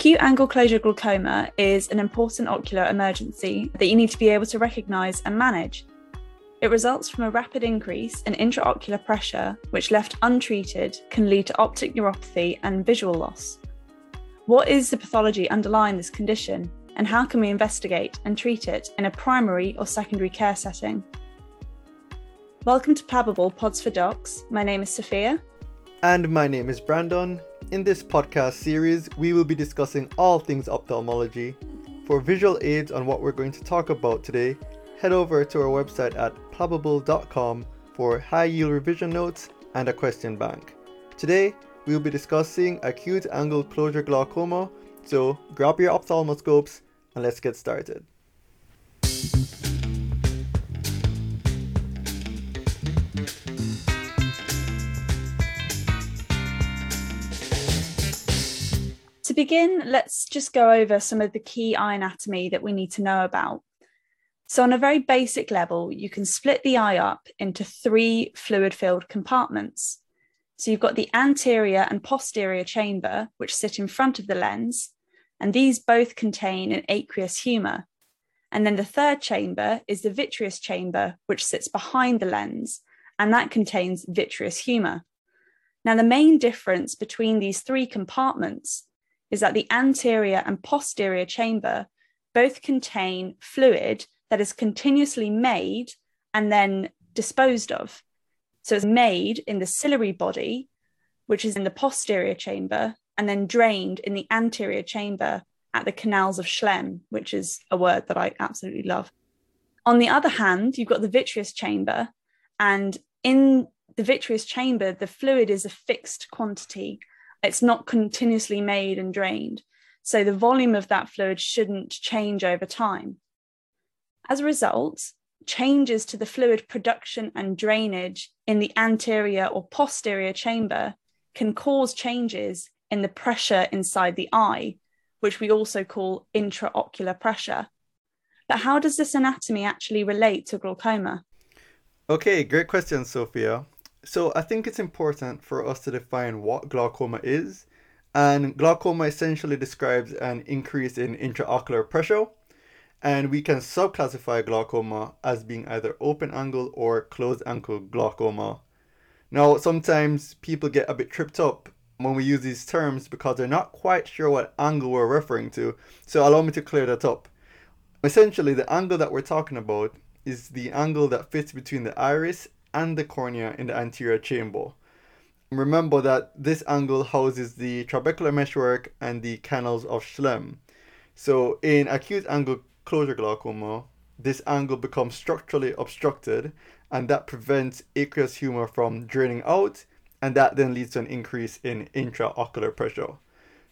Acute angle closure glaucoma is an important ocular emergency that you need to be able to recognise and manage. It results from a rapid increase in intraocular pressure, which left untreated can lead to optic neuropathy and visual loss. What is the pathology underlying this condition, and how can we investigate and treat it in a primary or secondary care setting? Welcome to Plabable Pods for Docs. My name is Sophia. And my name is Brandon. In this podcast series, we will be discussing all things ophthalmology. For visual aids on what we're going to talk about today, head over to our website at plabable.com for high yield revision notes and a question bank. Today, we will be discussing acute angle closure glaucoma, so grab your ophthalmoscopes and let's get started. To begin, let's just go over some of the key eye anatomy that we need to know about. So, on a very basic level, you can split the eye up into three fluid filled compartments. So, you've got the anterior and posterior chamber, which sit in front of the lens, and these both contain an aqueous humor. And then the third chamber is the vitreous chamber, which sits behind the lens, and that contains vitreous humor. Now, the main difference between these three compartments is that the anterior and posterior chamber both contain fluid that is continuously made and then disposed of. So it's made in the ciliary body, which is in the posterior chamber, and then drained in the anterior chamber at the canals of Schlemm, which is a word that I absolutely love. On the other hand, you've got the vitreous chamber, and in the vitreous chamber, the fluid is a fixed quantity it's not continuously made and drained. So the volume of that fluid shouldn't change over time. As a result, changes to the fluid production and drainage in the anterior or posterior chamber can cause changes in the pressure inside the eye, which we also call intraocular pressure. But how does this anatomy actually relate to glaucoma? Okay, great question, Sophia. So I think it's important for us to define what glaucoma is. And glaucoma essentially describes an increase in intraocular pressure. And we can subclassify glaucoma as being either open angle or closed angle glaucoma. Now, sometimes people get a bit tripped up when we use these terms because they're not quite sure what angle we're referring to. So allow me to clear that up. Essentially, the angle that we're talking about is the angle that fits between the iris and the cornea in the anterior chamber. Remember that this angle houses the trabecular meshwork and the canals of Schlemm. So in acute angle closure glaucoma, this angle becomes structurally obstructed and that prevents aqueous humor from draining out and that then leads to an increase in intraocular pressure.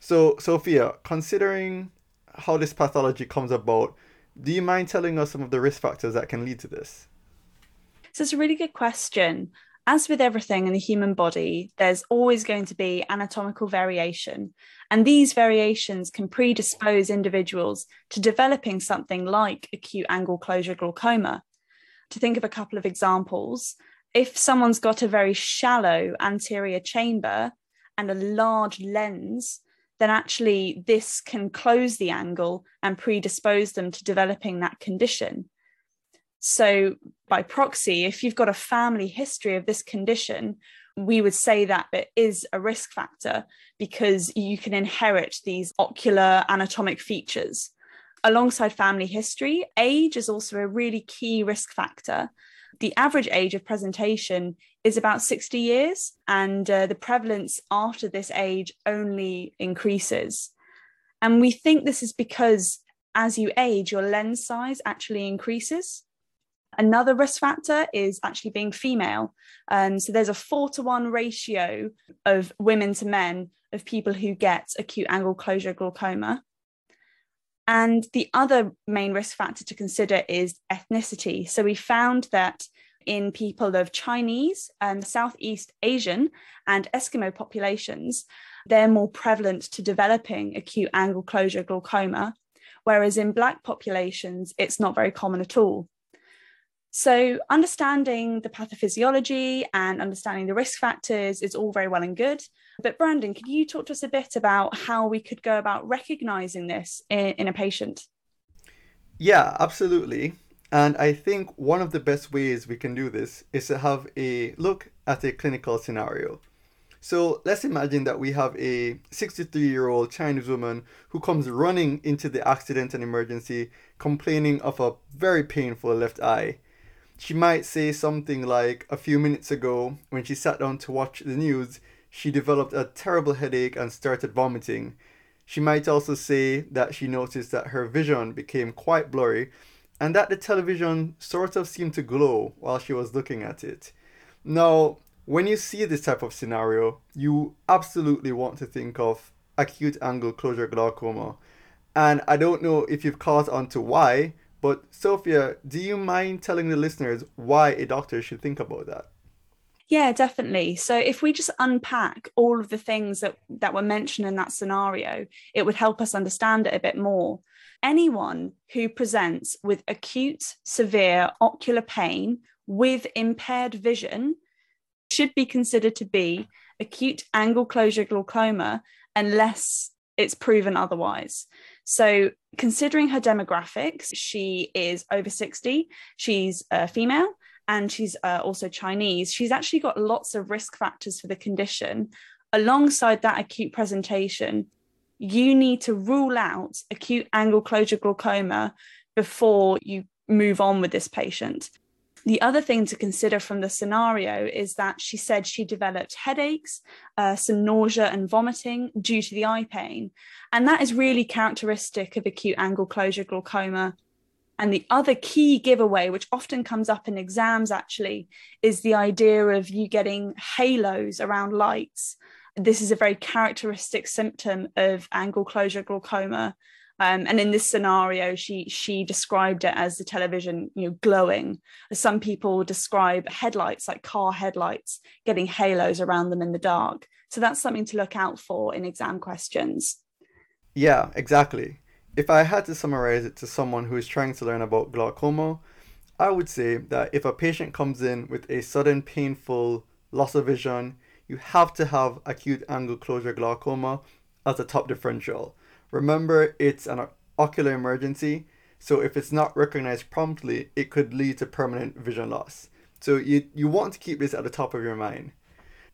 So Sophia, considering how this pathology comes about, do you mind telling us some of the risk factors that can lead to this? So it's a really good question. As with everything in the human body, there's always going to be anatomical variation. And these variations can predispose individuals to developing something like acute angle closure glaucoma. To think of a couple of examples, if someone's got a very shallow anterior chamber and a large lens, then actually this can close the angle and predispose them to developing that condition. So, by proxy, if you've got a family history of this condition, we would say that it is a risk factor because you can inherit these ocular anatomic features. Alongside family history, age is also a really key risk factor. The average age of presentation is about 60 years, and uh, the prevalence after this age only increases. And we think this is because as you age, your lens size actually increases. Another risk factor is actually being female. Um, so there's a four to one ratio of women to men of people who get acute angle closure glaucoma. And the other main risk factor to consider is ethnicity. So we found that in people of Chinese and Southeast Asian and Eskimo populations, they're more prevalent to developing acute angle closure glaucoma, whereas in Black populations, it's not very common at all. So, understanding the pathophysiology and understanding the risk factors is all very well and good. But, Brandon, can you talk to us a bit about how we could go about recognizing this in, in a patient? Yeah, absolutely. And I think one of the best ways we can do this is to have a look at a clinical scenario. So let's imagine that we have a 63 year old Chinese woman who comes running into the accident and emergency complaining of a very painful left eye. She might say something like, A few minutes ago, when she sat down to watch the news, she developed a terrible headache and started vomiting. She might also say that she noticed that her vision became quite blurry and that the television sort of seemed to glow while she was looking at it. Now, when you see this type of scenario, you absolutely want to think of acute angle closure glaucoma. And I don't know if you've caught on to why, but Sophia, do you mind telling the listeners why a doctor should think about that? Yeah, definitely. So if we just unpack all of the things that, that were mentioned in that scenario, it would help us understand it a bit more. Anyone who presents with acute, severe ocular pain with impaired vision should be considered to be acute angle closure glaucoma unless it's proven otherwise. So, considering her demographics, she is over 60, she's a female, and she's uh, also Chinese. She's actually got lots of risk factors for the condition. Alongside that acute presentation, you need to rule out acute angle closure glaucoma before you move on with this patient. The other thing to consider from the scenario is that she said she developed headaches, uh, some nausea and vomiting due to the eye pain. And that is really characteristic of acute angle closure glaucoma. And the other key giveaway, which often comes up in exams actually, is the idea of you getting halos around lights. This is a very characteristic symptom of angle closure glaucoma. Um, and in this scenario, she she described it as the television, you know, glowing. Some people describe headlights like car headlights getting halos around them in the dark. So that's something to look out for in exam questions. Yeah, exactly. If I had to summarize it to someone who is trying to learn about glaucoma, I would say that if a patient comes in with a sudden painful loss of vision, you have to have acute angle closure glaucoma as a top differential. Remember, it's an ocular emergency, so if it's not recognized promptly, it could lead to permanent vision loss. So you, you want to keep this at the top of your mind.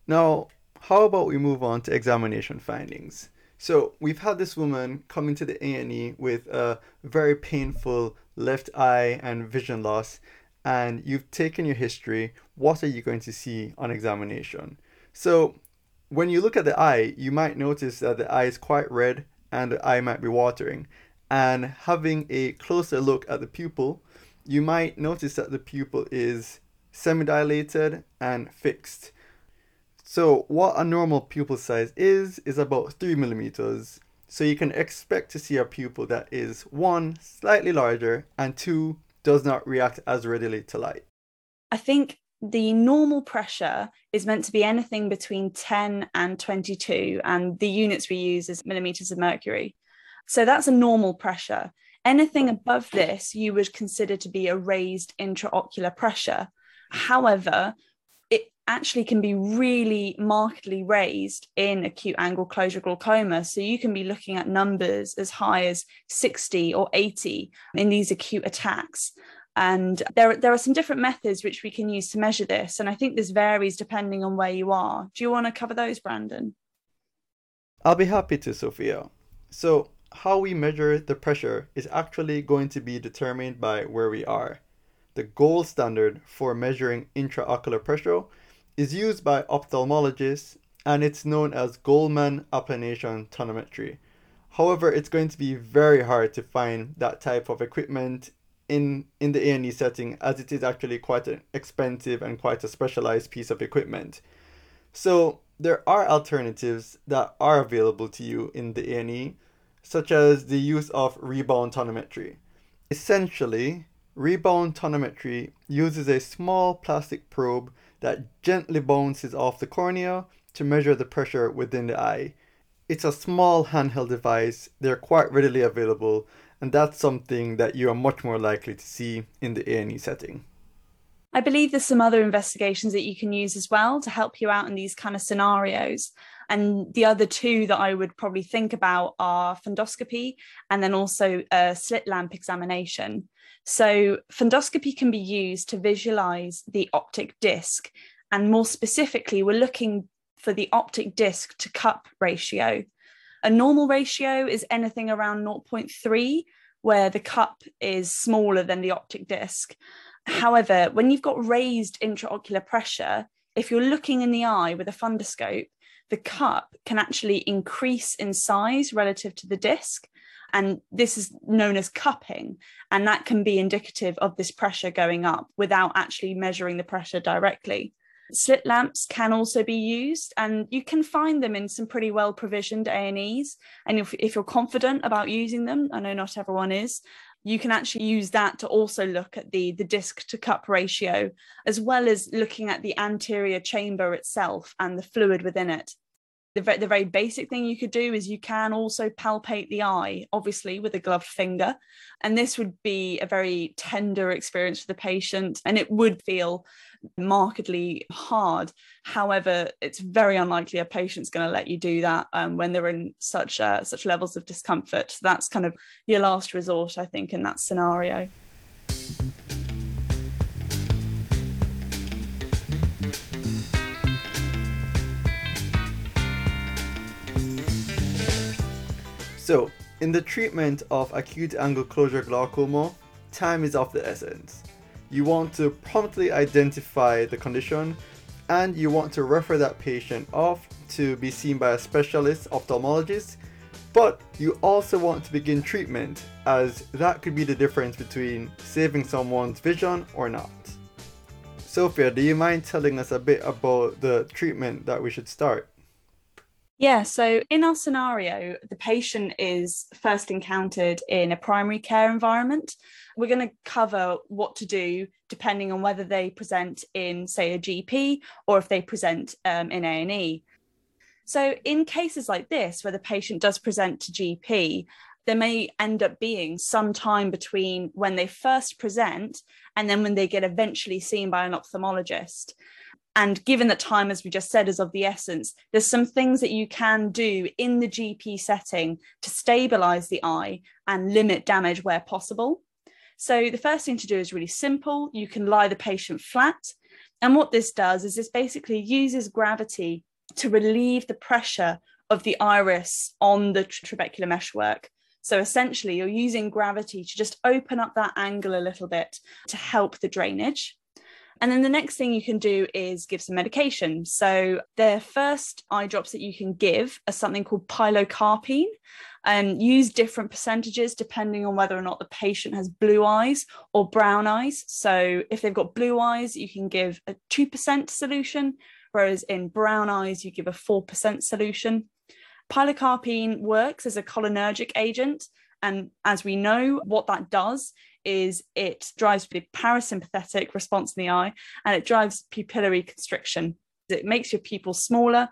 Now, how about we move on to examination findings? So we've had this woman come into the A&E with a very painful left eye and vision loss, and you've taken your history. What are you going to see on examination? So when you look at the eye, you might notice that the eye is quite red and the eye might be watering. And having a closer look at the pupil, you might notice that the pupil is semi-dilated and fixed. So what a normal pupil size is, is about 3 millimeters. So you can expect to see a pupil that is one, slightly larger, and two, does not react as readily to light. I think the normal pressure is meant to be anything between 10 and 22, and the units we use is millimeters of mercury. So that's a normal pressure. Anything above this, you would consider to be a raised intraocular pressure. However, it actually can be really markedly raised in acute angle closure glaucoma. So you can be looking at numbers as high as 60 or 80 in these acute attacks. And there, there are some different methods which we can use to measure this. And I think this varies depending on where you are. Do you want to cover those, Brandon? I'll be happy to, Sophia. So, how we measure the pressure is actually going to be determined by where we are. The gold standard for measuring intraocular pressure is used by ophthalmologists and it's known as Goldmann applanation tonometry. However, it's going to be very hard to find that type of equipment in in the A&E setting as it is actually quite an expensive and quite a specialized piece of equipment. So there are alternatives that are available to you in the A&E such as the use of rebound tonometry. Essentially, rebound tonometry uses a small plastic probe that gently bounces off the cornea to measure the pressure within the eye. It's a small handheld device, they're quite readily available, and that's something that you are much more likely to see in the A&E setting. I believe there's some other investigations that you can use as well to help you out in these kind of scenarios. And the other two that I would probably think about are fundoscopy and then also a slit lamp examination. So, fundoscopy can be used to visualize the optic disc. And more specifically, we're looking for the optic disc to cup ratio. A normal ratio is anything around 0.3, where the cup is smaller than the optic disc. However, when you've got raised intraocular pressure, if you're looking in the eye with a fundoscope, the cup can actually increase in size relative to the disc. And this is known as cupping. And that can be indicative of this pressure going up without actually measuring the pressure directly. Slit lamps can also be used, and you can find them in some pretty well provisioned A&Es. And if, if you're confident about using them, I know not everyone is, you can actually use that to also look at the, the disc to cup ratio, as well as looking at the anterior chamber itself and the fluid within it the, the very basic thing you could do is you can also palpate the eye, obviously with a gloved finger. And this would be a very tender experience for the patient and it would feel markedly hard. However, it's very unlikely a patient's going to let you do that um, when they're in such uh, such levels of discomfort. So that's kind of your last resort, I think, in that scenario. So, in the treatment of acute angle closure glaucoma, time is of the essence. You want to promptly identify the condition and you want to refer that patient off to be seen by a specialist ophthalmologist, but you also want to begin treatment as that could be the difference between saving someone's vision or not. Sophia, do you mind telling us a bit about the treatment that we should start? Yeah, so in our scenario, the patient is first encountered in a primary care environment. We're going to cover what to do depending on whether they present in, say, a GP or if they present um, in A&E. So in cases like this, where the patient does present to GP, there may end up being some time between when they first present and then when they get eventually seen by an ophthalmologist. And given that time, as we just said, is of the essence, there's some things that you can do in the GP setting to stabilize the eye and limit damage where possible. So, the first thing to do is really simple. You can lie the patient flat. And what this does is this basically uses gravity to relieve the pressure of the iris on the trabecular meshwork. So essentially, you're using gravity to just open up that angle a little bit to help the drainage. And then the next thing you can do is give some medication. So the first eye drops that you can give are something called pilocarpine. And um, use different percentages depending on whether or not the patient has blue eyes or brown eyes. So if they've got blue eyes, you can give a 2% solution, whereas in brown eyes, you give a 4% solution. Pilocarpine works as a cholinergic agent. And as we know, what that does is it drives the parasympathetic response in the eye and it drives pupillary constriction. It makes your pupil smaller,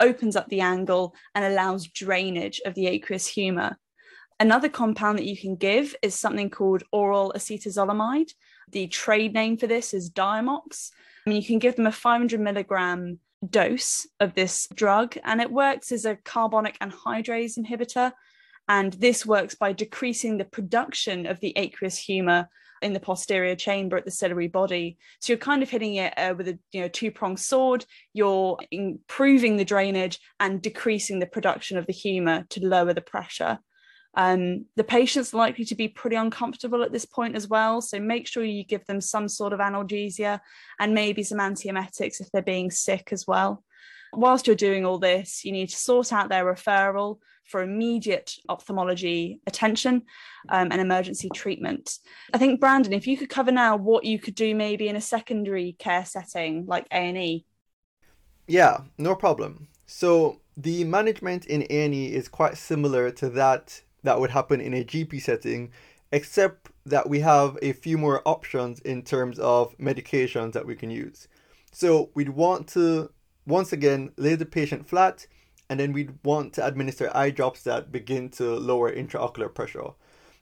opens up the angle, and allows drainage of the aqueous humor. Another compound that you can give is something called oral acetazolamide. The trade name for this is Diamox. I mean, you can give them a 500 milligram dose of this drug, and it works as a carbonic anhydrase inhibitor and this works by decreasing the production of the aqueous humor in the posterior chamber at the ciliary body. So you're kind of hitting it uh, with a you know two-pronged sword. You're improving the drainage and decreasing the production of the humor to lower the pressure. Um, the patient's likely to be pretty uncomfortable at this point as well, so make sure you give them some sort of analgesia and maybe some antiemetics if they're being sick as well. Whilst you're doing all this, you need to sort out their referral for immediate ophthalmology attention um, and emergency treatment. I think Brandon, if you could cover now what you could do maybe in a secondary care setting like A and E. Yeah, no problem. So the management in A and E is quite similar to that that would happen in a GP setting, except that we have a few more options in terms of medications that we can use. So we'd want to once again, lay the patient flat, and then we'd want to administer eye drops that begin to lower intraocular pressure.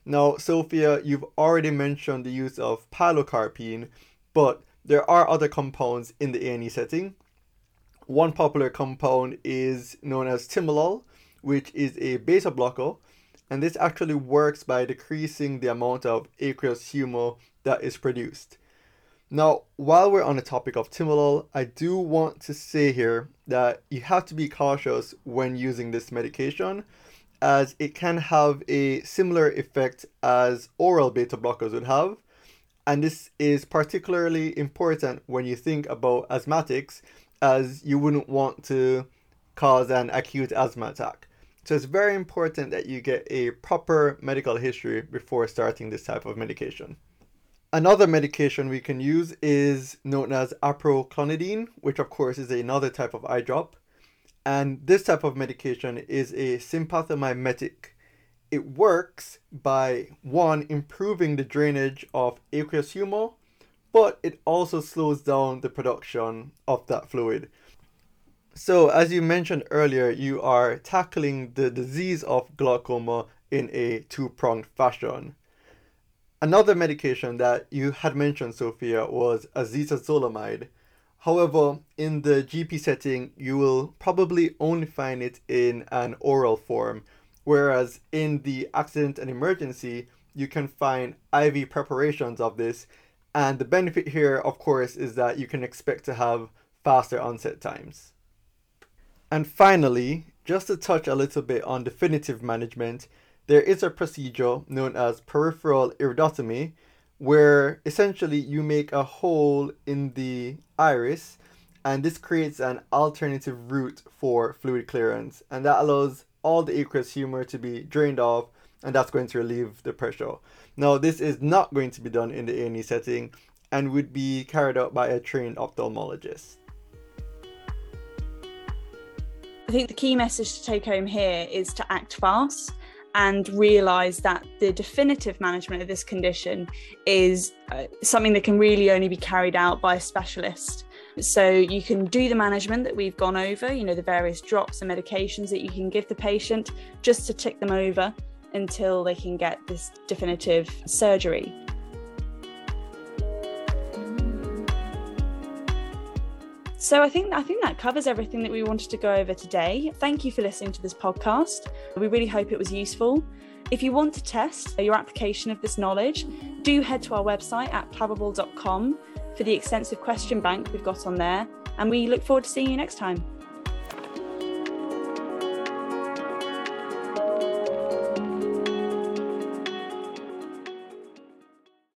Now, Sophia, you've already mentioned the use of pilocarpine, but there are other compounds in the A&E setting. One popular compound is known as timolol, which is a beta blocker, and this actually works by decreasing the amount of aqueous humor that is produced. Now, while we're on the topic of timolol, I do want to say here that you have to be cautious when using this medication as it can have a similar effect as oral beta blockers would have. And this is particularly important when you think about asthmatics, as you wouldn't want to cause an acute asthma attack. So it's very important that you get a proper medical history before starting this type of medication. Another medication we can use is known as apraclonidine, which of course is another type of eye drop. And this type of medication is a sympathomimetic. It works by one, improving the drainage of aqueous humor, but it also slows down the production of that fluid. So, as you mentioned earlier, you are tackling the disease of glaucoma in a two pronged fashion. Another medication that you had mentioned, Sophia, was acetazolamide. However, in the GP setting, you will probably only find it in an oral form, whereas in the accident and emergency, you can find IV preparations of this. And the benefit here, of course, is that you can expect to have faster onset times. And finally, just to touch a little bit on definitive management, there is a procedure known as peripheral iridotomy where essentially you make a hole in the iris and this creates an alternative route for fluid clearance and that allows all the aqueous humor to be drained off and that's going to relieve the pressure. Now this is not going to be done in the A&E setting and would be carried out by a trained ophthalmologist. I think the key message to take home here is to act fast and realize that the definitive management of this condition is uh, something that can really only be carried out by a specialist. So you can do the management that we've gone over, you know, the various drops and medications that you can give the patient just to tick them over until they can get this definitive surgery. So I think I think that covers everything that we wanted to go over today. Thank you for listening to this podcast. We really hope it was useful. If you want to test your application of this knowledge, do head to our website at plabable.com for the extensive question bank we've got on there, and we look forward to seeing you next time.